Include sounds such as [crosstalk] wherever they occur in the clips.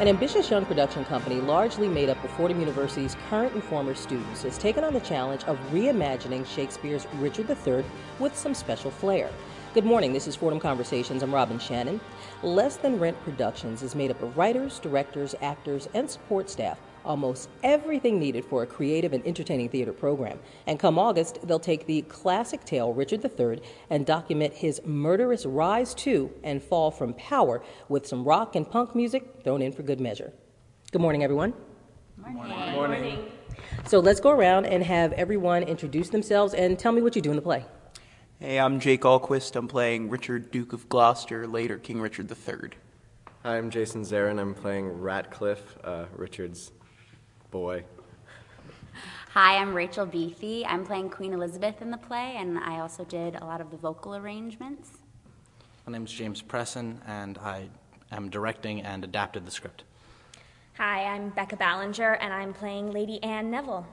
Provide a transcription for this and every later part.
An ambitious young production company, largely made up of Fordham University's current and former students, has taken on the challenge of reimagining Shakespeare's Richard III with some special flair. Good morning, this is Fordham Conversations. I'm Robin Shannon. Less Than Rent Productions is made up of writers, directors, actors, and support staff almost everything needed for a creative and entertaining theater program. And come August, they'll take the classic tale, Richard III, and document his murderous rise to and fall from power with some rock and punk music thrown in for good measure. Good morning, everyone. Good morning. Good morning. So let's go around and have everyone introduce themselves and tell me what you do in the play. Hey, I'm Jake Alquist. I'm playing Richard, Duke of Gloucester, later King Richard III. Hi, I'm Jason Zarin. I'm playing Ratcliffe, uh, Richard's boy. Hi, I'm Rachel Beefy. I'm playing Queen Elizabeth in the play, and I also did a lot of the vocal arrangements. My name is James Presson, and I am directing and adapted the script. Hi, I'm Becca Ballinger, and I'm playing Lady Anne Neville.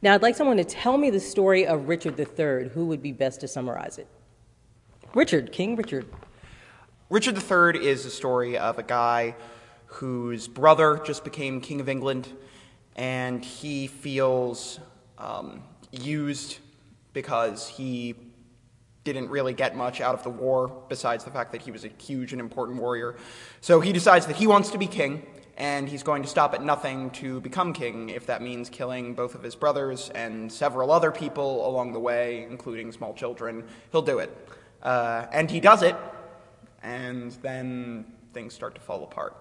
Now, I'd like someone to tell me the story of Richard III. Who would be best to summarize it? Richard, King Richard. Richard III is a story of a guy whose brother just became King of England, and he feels um, used because he didn't really get much out of the war besides the fact that he was a huge and important warrior. So he decides that he wants to be king, and he's going to stop at nothing to become king, if that means killing both of his brothers and several other people along the way, including small children. He'll do it. Uh, and he does it, and then things start to fall apart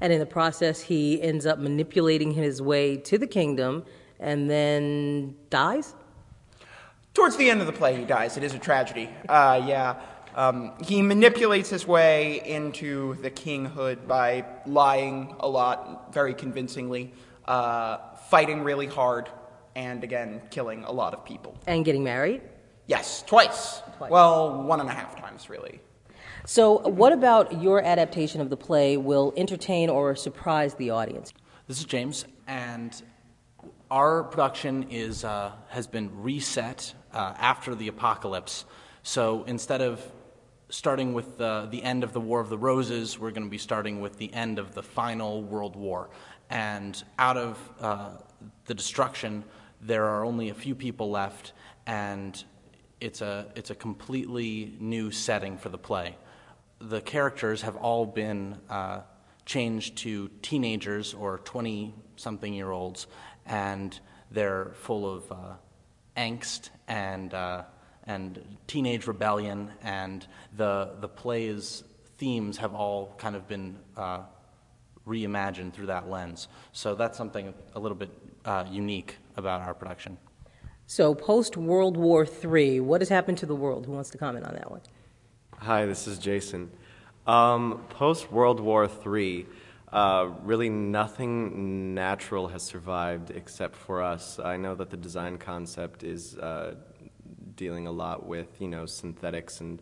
and in the process, he ends up manipulating his way to the kingdom and then dies? Towards the end of the play, he dies. It is a tragedy. Uh, yeah. Um, he manipulates his way into the kinghood by lying a lot, very convincingly, uh, fighting really hard, and again, killing a lot of people. And getting married? Yes, twice. twice. Well, one and a half times, really. So, what about your adaptation of the play will entertain or surprise the audience? This is James, and our production is uh, has been reset uh, after the apocalypse. So instead of starting with the, the end of the War of the Roses, we're going to be starting with the end of the final World War. And out of uh, the destruction, there are only a few people left, and it's a, it's a completely new setting for the play the characters have all been uh, changed to teenagers or 20 something year olds, and they're full of uh, angst and, uh, and teenage rebellion, and the, the play's themes have all kind of been uh, reimagined through that lens. So that's something a little bit uh, unique about our production. So, post World War III, what has happened to the world? Who wants to comment on that one? Hi, this is Jason. Um, Post World War III, uh, really nothing natural has survived except for us. I know that the design concept is uh, dealing a lot with you know synthetics and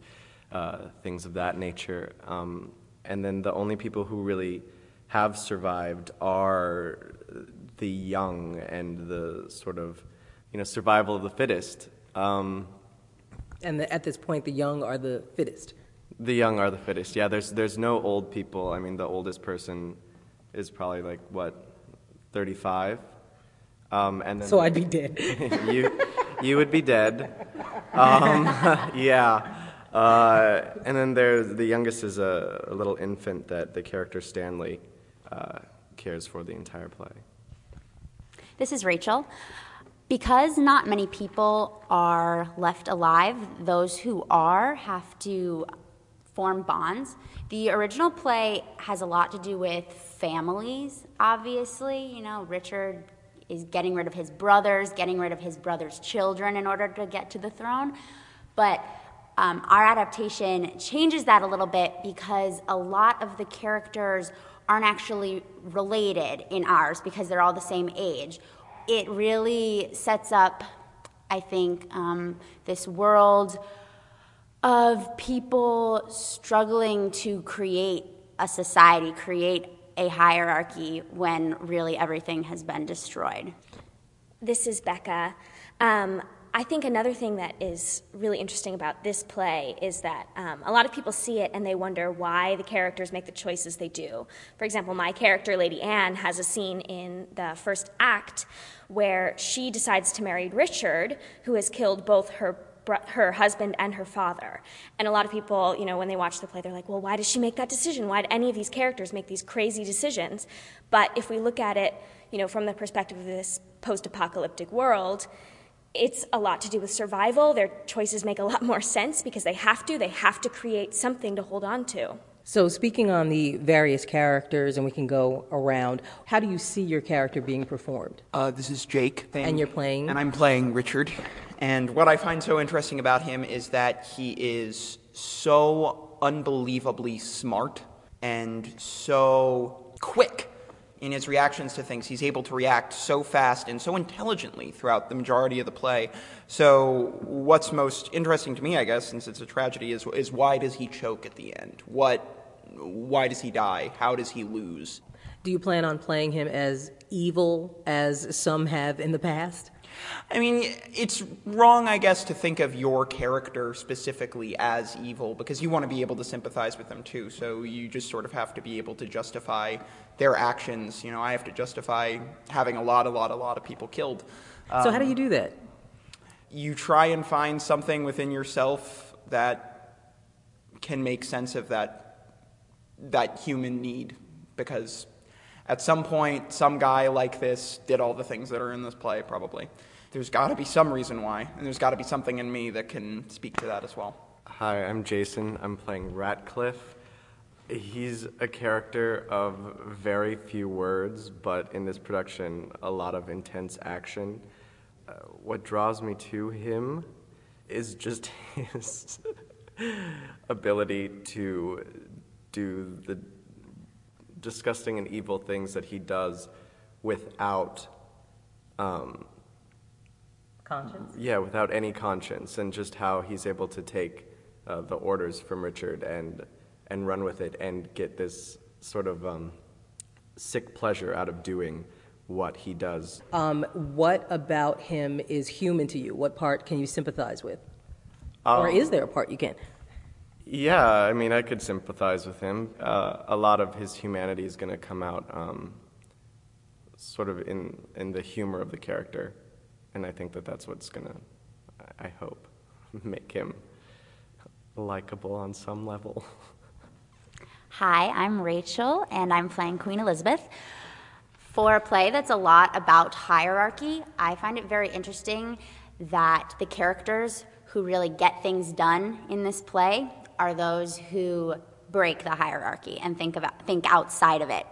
uh, things of that nature. Um, and then the only people who really have survived are the young and the sort of you know survival of the fittest. Um, and the, at this point, the young are the fittest. The young are the fittest. Yeah, there's there's no old people. I mean, the oldest person is probably like what, 35. Um, and then so I'd be dead. [laughs] you you would be dead. Um, [laughs] yeah. Uh, and then there's the youngest is a, a, little infant that the character Stanley uh, cares for the entire play. This is Rachel. Because not many people are left alive, those who are have to form bonds. The original play has a lot to do with families, obviously. You know, Richard is getting rid of his brothers, getting rid of his brothers' children in order to get to the throne. But um, our adaptation changes that a little bit because a lot of the characters aren't actually related in ours because they're all the same age it really sets up, I think, um, this world of people struggling to create a society, create a hierarchy when really everything has been destroyed. This is Becca. Um, I think another thing that is really interesting about this play is that um, a lot of people see it and they wonder why the characters make the choices they do. For example, my character, Lady Anne, has a scene in the first act where she decides to marry Richard, who has killed both her her husband and her father. And a lot of people, you know, when they watch the play, they're like, well, why does she make that decision? Why do any of these characters make these crazy decisions? But if we look at it, you know, from the perspective of this post apocalyptic world, it's a lot to do with survival. Their choices make a lot more sense because they have to. They have to create something to hold on to. So, speaking on the various characters, and we can go around, how do you see your character being performed? Uh, this is Jake. And you're playing? And I'm playing Richard. And what I find so interesting about him is that he is so unbelievably smart and so quick in his reactions to things. He's able to react so fast and so intelligently throughout the majority of the play. So, what's most interesting to me, I guess, since it's a tragedy, is, is why does he choke at the end? What, why does he die? How does he lose? Do you plan on playing him as evil as some have in the past? I mean, it's wrong, I guess, to think of your character specifically as evil because you want to be able to sympathize with them too. So you just sort of have to be able to justify their actions. You know, I have to justify having a lot, a lot, a lot of people killed. Um, so how do you do that? You try and find something within yourself that can make sense of that that human need because at some point some guy like this did all the things that are in this play probably there's got to be some reason why, and there's got to be something in me that can speak to that as well. Hi, I'm Jason. I'm playing Ratcliffe. He's a character of very few words, but in this production, a lot of intense action. Uh, what draws me to him is just [laughs] his ability to do the disgusting and evil things that he does without um, conscience? Yeah, without any conscience, and just how he's able to take uh, the orders from Richard and and run with it and get this sort of um, sick pleasure out of doing what he does. Um, what about him is human to you? What part can you sympathize with? Um, or is there a part you can? Yeah, I mean, I could sympathize with him. Uh, a lot of his humanity is going to come out um, sort of in, in the humor of the character and I think that that's what's gonna, I hope, [laughs] make him likable on some level. [laughs] Hi, I'm Rachel, and I'm playing Queen Elizabeth. For a play that's a lot about hierarchy, I find it very interesting that the characters who really get things done in this play are those who break the hierarchy and think about think outside of it.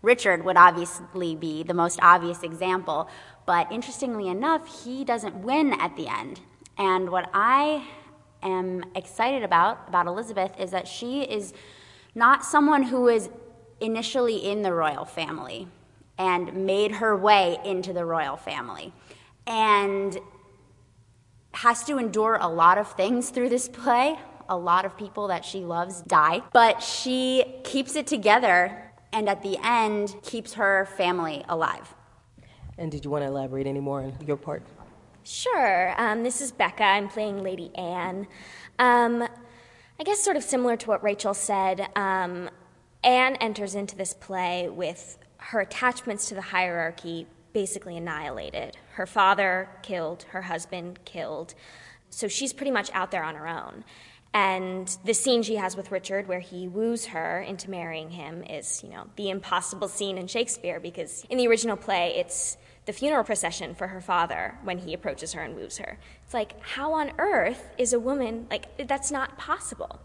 Richard would obviously be the most obvious example, but interestingly enough, he doesn't win at the end. And what I am excited about about Elizabeth is that she is not someone who is initially in the royal family and made her way into the royal family and has to endure a lot of things through this play. A lot of people that she loves die, but she keeps it together and at the end keeps her family alive. And did you want to elaborate any more on your part? Sure. Um, this is Becca. I'm playing Lady Anne. Um, I guess, sort of similar to what Rachel said, um, Anne enters into this play with her attachments to the hierarchy basically annihilated. Her father killed, her husband killed. So she's pretty much out there on her own. And the scene she has with Richard, where he woos her into marrying him, is, you know, the impossible scene in Shakespeare because in the original play, it's the funeral procession for her father when he approaches her and woos her. It's like, how on earth is a woman, like, that's not possible.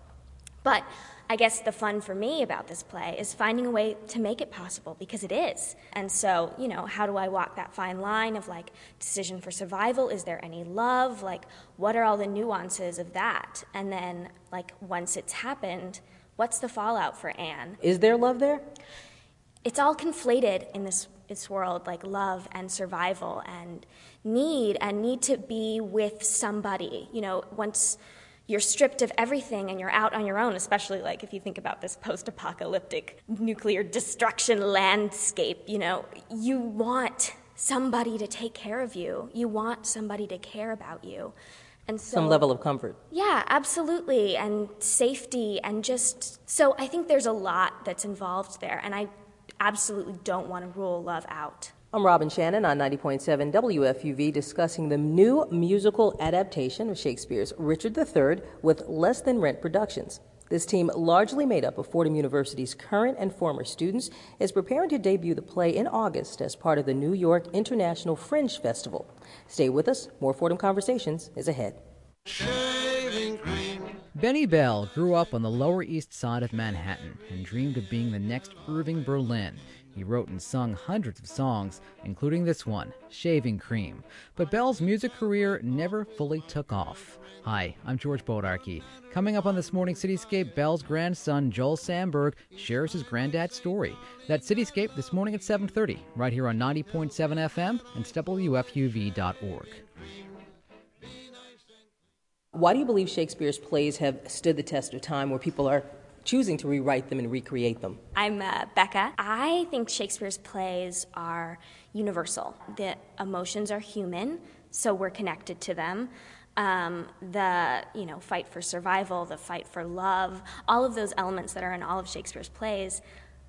But I guess the fun for me about this play is finding a way to make it possible because it is. And so, you know, how do I walk that fine line of like decision for survival? Is there any love? Like, what are all the nuances of that? And then, like, once it's happened, what's the fallout for Anne? Is there love there? It's all conflated in this, this world, like love and survival and need, and need to be with somebody. You know, once you're stripped of everything and you're out on your own, especially like if you think about this post apocalyptic nuclear destruction landscape, you know, you want somebody to take care of you. You want somebody to care about you. And so, Some level of comfort. yeah, absolutely. And safety, and just so I think there's a lot that's involved there. And I absolutely don't want to rule love out. I'm Robin Shannon on 90.7 WFUV discussing the new musical adaptation of Shakespeare's Richard III with Less Than Rent Productions. This team, largely made up of Fordham University's current and former students, is preparing to debut the play in August as part of the New York International Fringe Festival. Stay with us. More Fordham Conversations is ahead. Benny Bell grew up on the Lower East Side of Manhattan and dreamed of being the next Irving Berlin. He wrote and sung hundreds of songs, including this one, Shaving Cream. But Bell's music career never fully took off. Hi, I'm George Bodarky. Coming up on this morning Cityscape, Bell's grandson Joel Samberg shares his granddad's story. That Cityscape this morning at 7:30, right here on 90.7 FM and WFUV.org. Why do you believe Shakespeare's plays have stood the test of time where people are choosing to rewrite them and recreate them? I'm uh, Becca. I think Shakespeare's plays are universal. The emotions are human, so we're connected to them. Um, the you know fight for survival, the fight for love, all of those elements that are in all of Shakespeare's plays,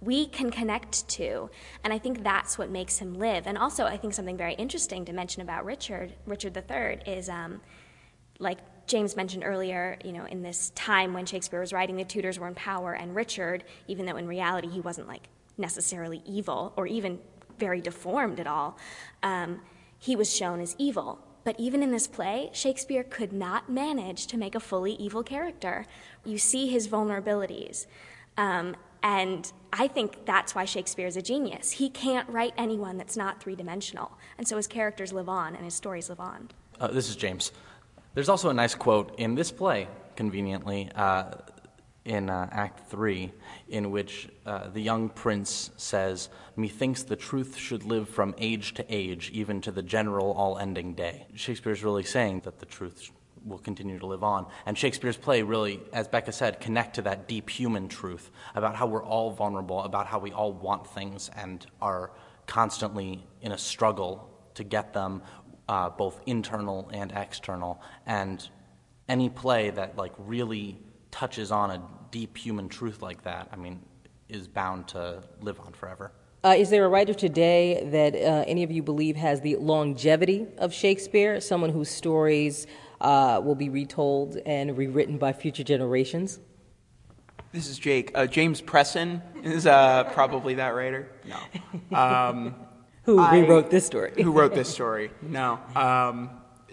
we can connect to, and I think that's what makes him live. And also, I think something very interesting to mention about Richard, Richard III, is um, like James mentioned earlier, you know, in this time when Shakespeare was writing, the Tudors were in power, and Richard, even though in reality he wasn't like necessarily evil or even very deformed at all, um, he was shown as evil. But even in this play, Shakespeare could not manage to make a fully evil character. You see his vulnerabilities. Um, and I think that's why Shakespeare is a genius. He can't write anyone that's not three dimensional. And so his characters live on and his stories live on. Uh, this is James. There's also a nice quote in this play, conveniently, uh, in uh, Act 3, in which uh, the young prince says, Methinks the truth should live from age to age, even to the general all ending day. Shakespeare's really saying that the truth will continue to live on. And Shakespeare's play really, as Becca said, connect to that deep human truth about how we're all vulnerable, about how we all want things and are constantly in a struggle to get them, uh, both internal and external. And any play that like really touches on a deep human truth like that, I mean, is bound to live on forever. Uh, is there a writer today that uh, any of you believe has the longevity of Shakespeare? Someone whose stories uh, will be retold and rewritten by future generations? This is Jake. Uh, James Presson is uh, probably that writer. No. [laughs] Um, Who I- rewrote this story? [laughs] who wrote this story? No. Um,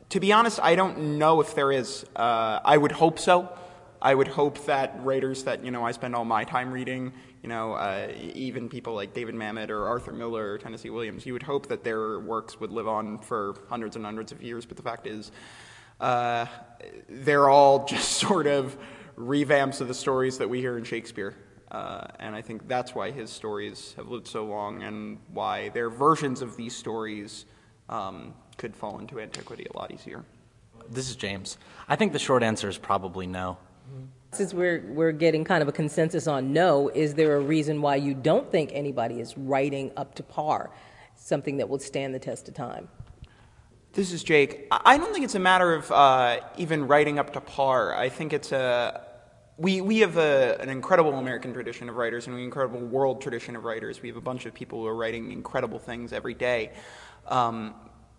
to be honest, I don't know if there is. Uh, I would hope so. I would hope that writers that you know I spend all my time reading, you know, uh, even people like David Mamet or Arthur Miller or Tennessee Williams, you would hope that their works would live on for hundreds and hundreds of years. But the fact is, uh, they're all just [laughs] sort of revamps of the stories that we hear in Shakespeare. Uh, and I think that's why his stories have lived so long and why their versions of these stories um, could fall into antiquity a lot easier. This is James. I think the short answer is probably no. Since we're, we're getting kind of a consensus on no, is there a reason why you don't think anybody is writing up to par, something that will stand the test of time? This is Jake. I I don't think it's a matter of uh, even writing up to par. I think it's a we we have a, an incredible American tradition of writers and an incredible world tradition of writers. We have a bunch of people who are writing incredible things every day. Um,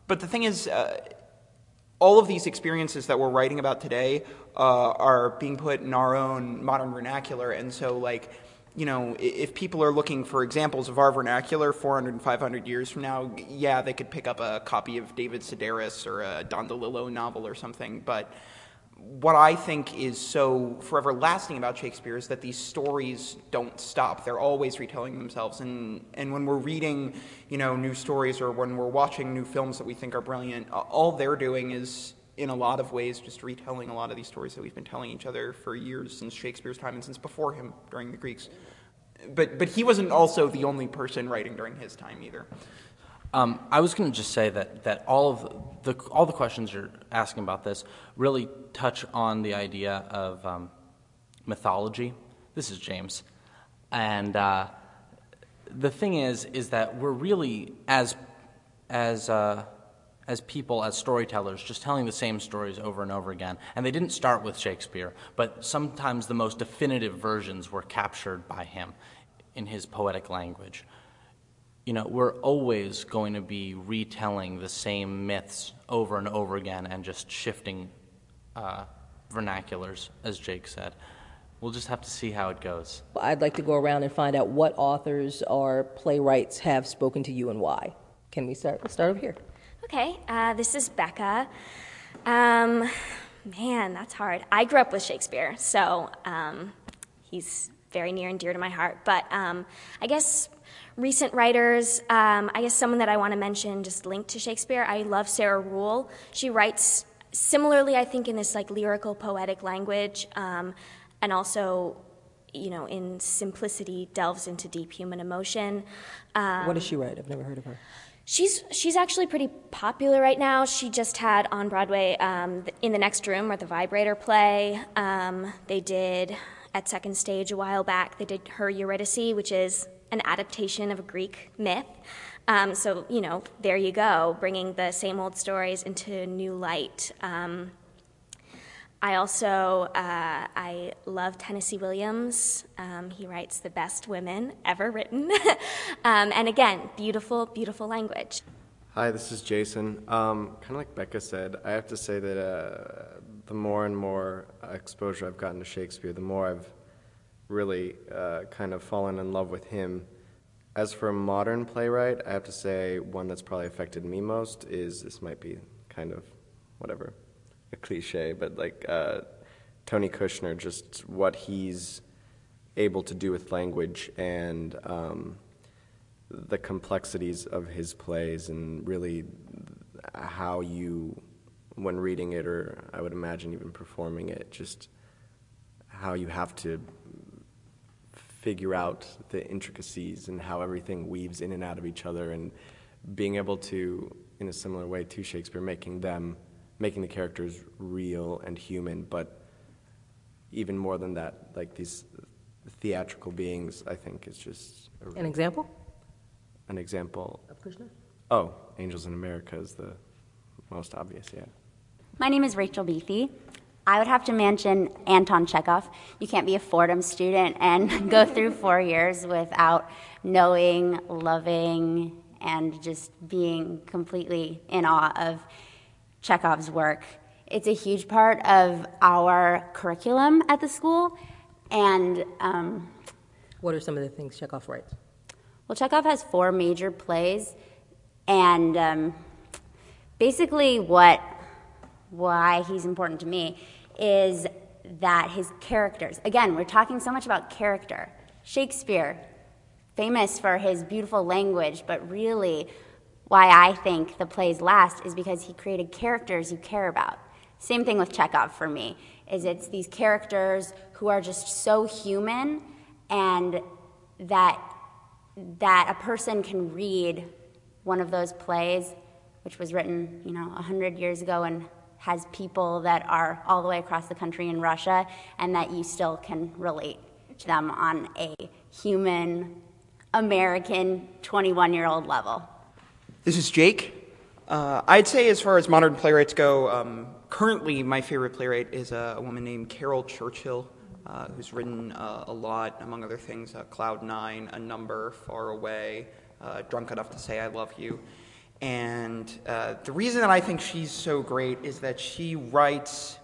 but the thing is, uh, all of these experiences that we're writing about today uh, are being put in our own modern vernacular, and so like you know, if people are looking for examples of our vernacular 400 and 500 years from now, yeah, they could pick up a copy of David Sedaris or a Don DeLillo novel or something. But what I think is so forever lasting about Shakespeare is that these stories don't stop. They're always retelling themselves. And, and when we're reading, you know, new stories or when we're watching new films that we think are brilliant, all they're doing is, in a lot of ways, just retelling a lot of these stories that we've been telling each other for years since Shakespeare's time and since before him during the Greeks. But, but he wasn't also the only person writing during his time either. Um, I was going to just say that, that all of the all the questions you're asking about this really touch on the idea of um, mythology. This is James, and uh, the thing is is that we're really as as uh, as people, as storytellers, just telling the same stories over and over again. And they didn't start with Shakespeare, but sometimes the most definitive versions were captured by him in his poetic language. You know, we're always going to be retelling the same myths over and over again and just shifting uh, vernaculars, as Jake said. We'll just have to see how it goes. I'd like to go around and find out what authors or playwrights have spoken to you and why. Can we start? Let's start over here. Okay, uh, this is Becca. Um, man, that's hard. I grew up with Shakespeare, so um, he's very near and dear to my heart. But um, I guess recent writers, um, I guess someone that I want to mention just linked to Shakespeare, I love Sarah Ruhl. She writes similarly, I think, in this like lyrical, poetic language, um, and also you know, in simplicity, delves into deep human emotion. Um, what does she write? I've never heard of her. She's she's actually pretty popular right now. She just had on Broadway um, in the next room or the Vibrator play. Um, they did at Second Stage a while back. They did her Eurydice, which is an adaptation of a Greek myth. Um, so you know, there you go, bringing the same old stories into new light. Um, I also uh, I love Tennessee Williams. Um, he writes the best women ever written, [laughs] um, and again, beautiful, beautiful language. Hi, this is Jason. Um, kind of like Becca said, I have to say that uh, the more and more exposure I've gotten to Shakespeare, the more I've really uh, kind of fallen in love with him. As for a modern playwright, I have to say one that's probably affected me most is this might be kind of whatever a cliche, but like uh, Tony Kushner, just what he's able to do with language and um, the complexities of his plays, and really how you, when reading it, or I would imagine even performing it, just how you have to figure out the intricacies and how everything weaves in and out of each other, and being able to, in a similar way to Shakespeare, making them making the characters real and human, but even more than that, like these theatrical beings, I think is just an example. An example of Kushner. Oh, Angels in America is the most obvious. Yeah. My name is Rachel Beathy. I would have to mention Anton Chekhov. You can't be a Fordham student and [laughs] go through four years without knowing, loving, and just being completely in awe of Chekhov's work. It's a huge part of our curriculum at the school. And um, what are some of the things Chekhov writes? Well, Chekhov has four major plays, and um, basically, what why he's important to me is that his characters. Again, we're talking so much about character. Shakespeare, famous for his beautiful language, but really why I think the plays last is because he created characters you care about. Same thing with Chekhov for me, is it's these characters who are just so human and that that a person can read one of those plays, which was written, you know, 100 years ago and has people that are all the way across the country in Russia, and that you still can relate to them on a human, American, 21 year old level. This is Jake. Uh, I'd say, as far as modern playwrights go, um, currently my favorite playwright is a, a woman named Caryl Churchill, uh, who's written uh, a lot, among other things, uh, Cloud Nine, A Number, Far Away, uh, Drunk Enough to Say I Love You. And uh, the reason that I think she's so great is that she writes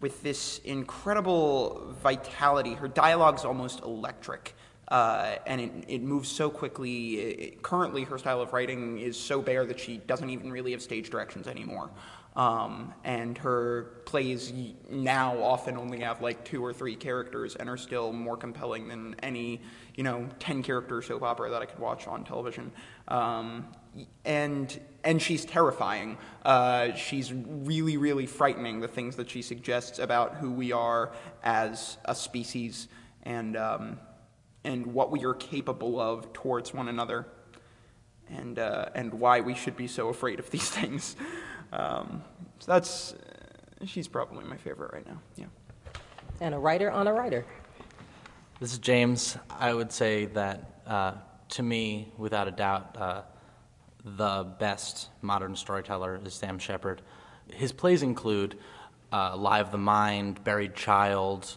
with this incredible vitality. Her dialogue's almost electric. Uh, and it, it, moves so quickly. It, currently, her style of writing is so bare that she doesn't even really have stage directions anymore. Um, and her plays now often only have like two or three characters and are still more compelling than any, you know, 10 character soap opera that I could watch on television. Um, and and she's terrifying. Uh, she's really, really frightening. The things that she suggests about who we are as a species, and um, and what we are capable of towards one another and, uh, and why we should be so afraid of these [laughs] things. Um, so that's, uh, she's probably my favorite right now, yeah. And a writer on a writer. This is James. I would say that uh, to me, without a doubt, uh, the best modern storyteller is Sam Shepard. His plays include uh, Lie of the Mind, Buried Child,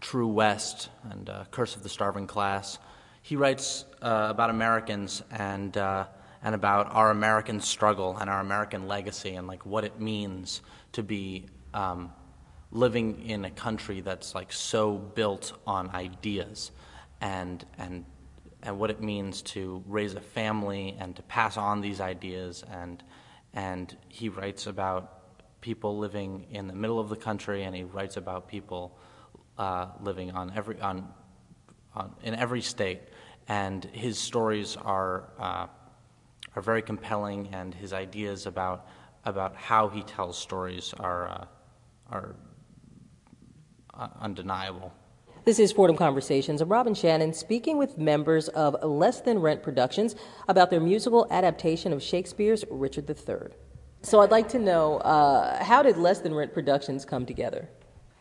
True West, and uh, Curse of the Starving Class. He writes uh, about Americans and uh, and about our American struggle and our American legacy and like what it means to be um, living in a country that's like so built on ideas and and and what it means to raise a family and to pass on these ideas and and he writes about people living in the middle of the country and he writes about people uh, living on every on, on in every state and his stories are uh, are very compelling and his ideas about about how he tells stories are uh, are undeniable. This is Fordham Conversations. I'm Robin Shannon speaking with members of Less Than Rent Productions about their musical adaptation of Shakespeare's Richard III. So I'd like to know uh, how did Less Than Rent Productions come together?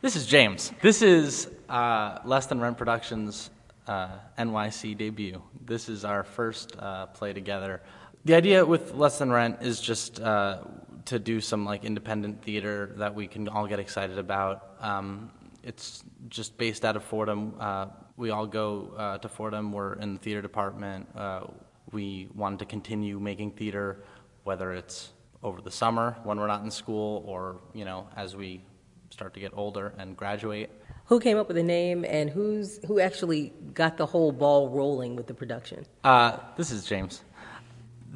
This is James. This is uh, Less Than Rent Productions' uh, NYC debut. This is our first uh, play together. The idea with Less Than Rent is just uh, to do some like independent theater that we can all get excited about. Um, it's just based out of Fordham. Uh, we all go uh, to Fordham. We're in the theater department. Uh, we wanted to continue making theater, whether it's over the summer when we're not in school, or you know as we start to get older and graduate. Who came up with the name, and who's who actually got the whole ball rolling with the production? Uh, this is James.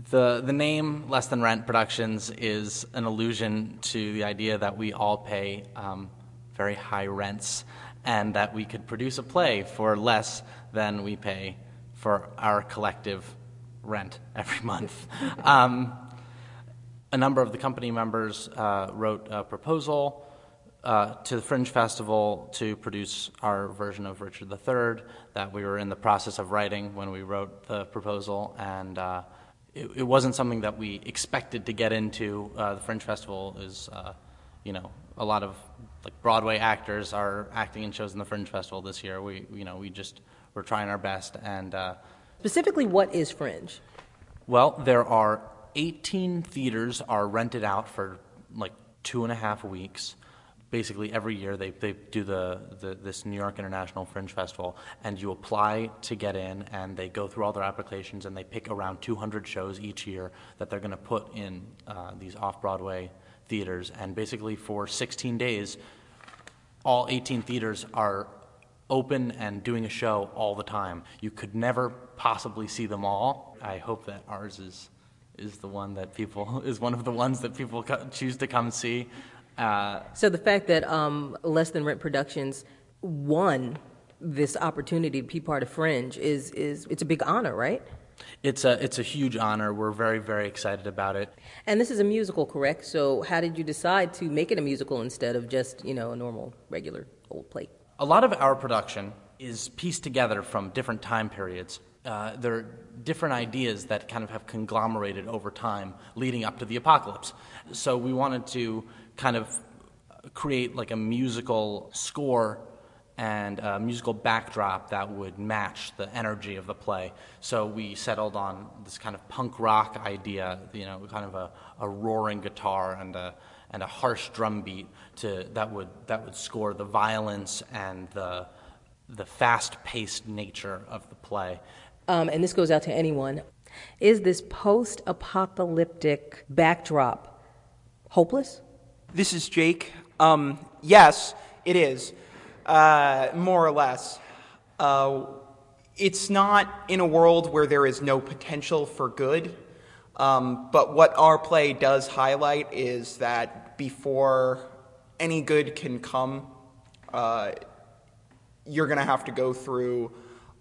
The, the name Less Than Rent Productions is an allusion to the idea that we all pay um, very high rents and that we could produce a play for less than we pay for our collective rent every [laughs] month. um, a number of the company members uh, wrote a proposal uh, to the Fringe Festival to produce our version of Richard III that we were in the process of writing when we wrote the proposal, and uh, it, it, wasn't something that we expected to get into. Uh, the Fringe Festival is, uh, you know, a lot of like Broadway actors are acting in shows in the Fringe Festival this year. We, you know, we just we're trying our best. And uh, specifically, what is Fringe? Well, there are 18 theaters are rented out for like two and a half weeks. Basically, every year they, they do the, the this New York International Fringe Festival, and you apply to get in, and they go through all their applications, and they pick around 200 shows each year that they're going to put in uh, these off Broadway theaters, and basically for 16 days, all 18 theaters are open and doing a show all the time. You could never possibly see them all. I hope that ours is is the one that people [laughs] is one of the ones that people co- choose to come see. Uh, so the fact that um, Less Than Rent Productions won this opportunity to be part of Fringe is is it's a big honor, right? It's a it's a huge honor. We're very very excited about it. And this is a musical, correct? So how did you decide to make it a musical instead of just you know a normal regular old play? A lot of our production is pieced together from different time periods. Uh, there are different ideas that kind of have conglomerated over time leading up to the apocalypse. So we wanted to kind of create like a musical score and a musical backdrop that would match the energy of the play. So we settled on this kind of punk rock idea, you know, kind of a, a roaring guitar and a, and a harsh drum beat to, that, would, that would score the violence and the, the fast paced nature of the play. Um, and this goes out to anyone. Is this post apocalyptic backdrop hopeless? This is Jake. Um, yes, it is uh, more or less. Uh, it's not in a world where there is no potential for good, um, but what our play does highlight is that before any good can come, uh, you're going to have to go through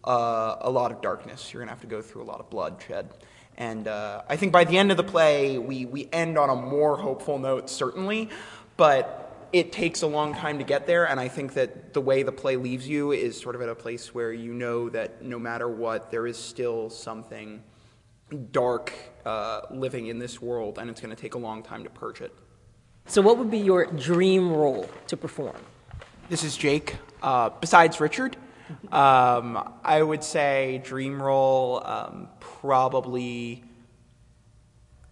uh, a lot of darkness. You're going to have to go through a lot of bloodshed. And uh, I think by the end of the play, we, we end on a more hopeful note, certainly, but it takes a long time to get there, and I think that the way the play leaves you is sort of at a place where you know that no matter what, there is still something dark uh, living in this world, and it's going to take a long time to purge it. So, what would be your dream role to perform? This is Jake. Uh, besides Richard, um, I would say dream role um, probably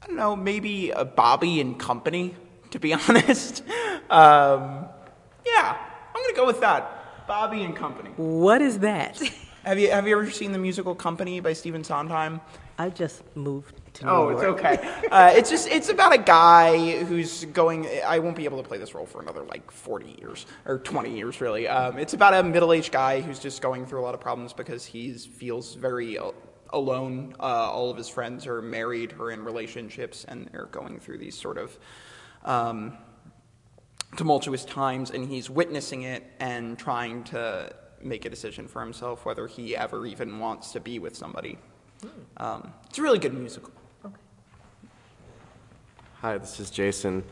I don't know, maybe a Bobby and Company, to be [laughs] honest. Um, yeah, I'm gonna go with that. Bobby and Company. What is that? [laughs] Have you have you ever seen the musical Company by Stephen Sondheim? I just moved to New Oh, York. it's okay. Uh, it's just it's about a guy who's going. I won't be able to play this role for another like forty years or twenty years, really. Um, it's about a middle-aged guy who's just going through a lot of problems because he feels very alone. Uh, all of his friends are married or in relationships, and they're going through these sort of. Um, tumultuous times, and he's witnessing it and trying to make a decision for himself whether he ever even wants to be with somebody. Um, it's a really good musical. Okay. Hi, this is Jason.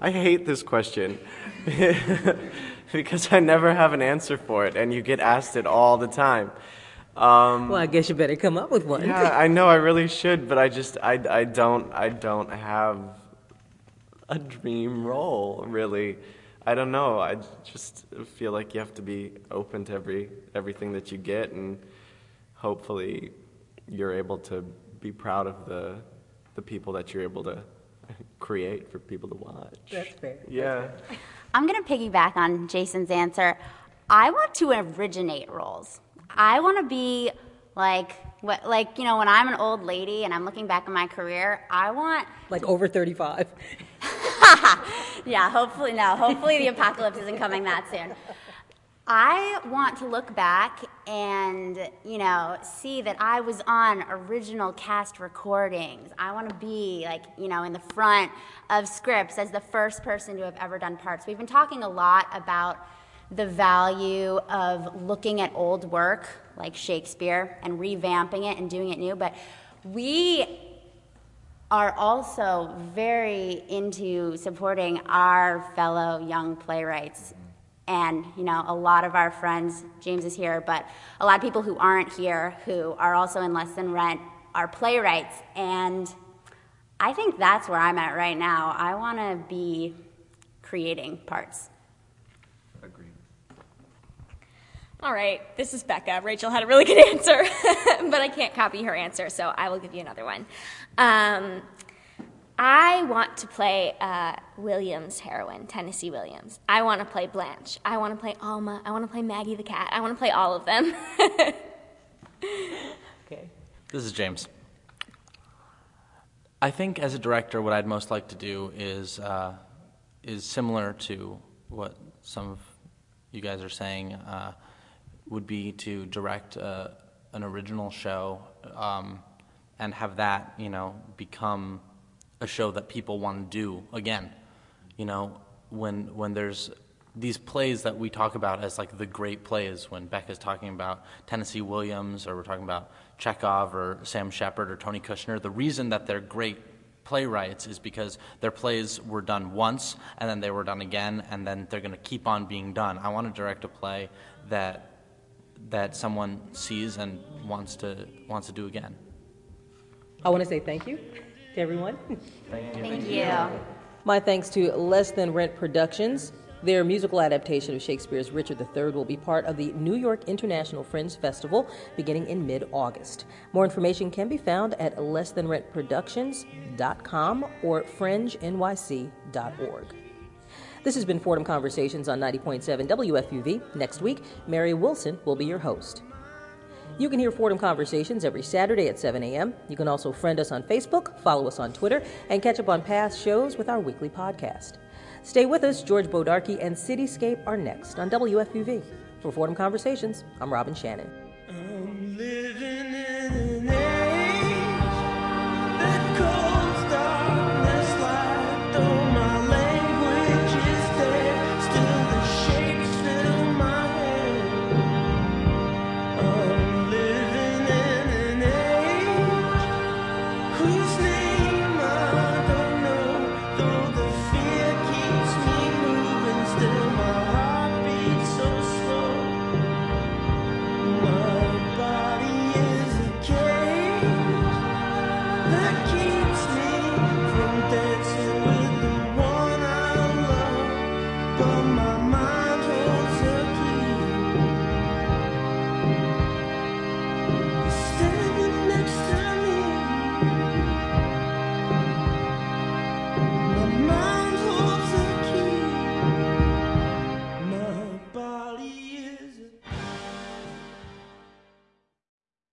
I hate this question [laughs] because I never have an answer for it, and you get asked it all the time. Um, Well, I guess you better come up with one. yeah, I know I really should, but I just I, I don't I don't have a dream role really. I don't know. I just feel like you have to be open to every everything that you get, and hopefully you're able to be proud of the the people that you're able to [laughs] create for people to watch. That's fair. Yeah. I'm going to piggyback on Jason's answer. I want to originate roles. I want to be like, what, like you know, when I'm an old lady and I'm looking back on my career, I want Like over 35. [laughs] [laughs] yeah, hopefully, no. Hopefully, the apocalypse isn't coming that soon. I want to look back and, you know, see that I was on original cast recordings. I want to be, like, you know, in the front of scripts as the first person to have ever done parts. We've been talking a lot about the value of looking at old work like Shakespeare and revamping it and doing it new, but we are also very into supporting our fellow young playwrights. And, you know, a lot of our friends, James is here, but a lot of people who aren't here who are also in Less Than Rent are playwrights. And I think that's where I'm at right now. I want to be creating parts. All right, this is Becca. Rachel had a really good [laughs] answer, but I can't copy her answer, so I will give you another one. Um, I want to play uh, Williams heroine, Tennessee Williams. I want to play Blanche. I want to play Alma. I want to play Maggie the cat. I want to play all of them. [laughs] Okay. This is James. I think as a director, what I'd most like to do is uh, is similar to what some of you guys are saying. Uh, would be to direct uh, an original show um, and have that, you know, become a show that people want to do again. You know, when when there's these plays that we talk about as like the great plays, when Beck is talking about Tennessee Williams or we're talking about Chekhov or Sam Shepard or Tony Kushner, the reason that they're great playwrights is because their plays were done once and then they were done again and then they're going to keep on being done. I want to direct a play that that someone sees and wants to wants to do again. I want to say thank you to everyone. Thank you. My thanks to Less Than Rent Productions. Their musical adaptation of Shakespeare's Richard III will be part of the New York International Fringe Festival beginning in mid August. More information can be found at lessthanrentproductions.com or fringenyc.org. This has been Fordham Conversations on 90.7 WFUV. Next week, Mary Wilson will be your host. You can hear Fordham Conversations every Saturday at 7 a.m. You can also friend us on Facebook, follow us on Twitter, and catch up on past shows with our weekly podcast. Stay with us. George Bodarky and Cityscape are next on WFUV. For Fordham Conversations, I'm Robin Shannon. I'm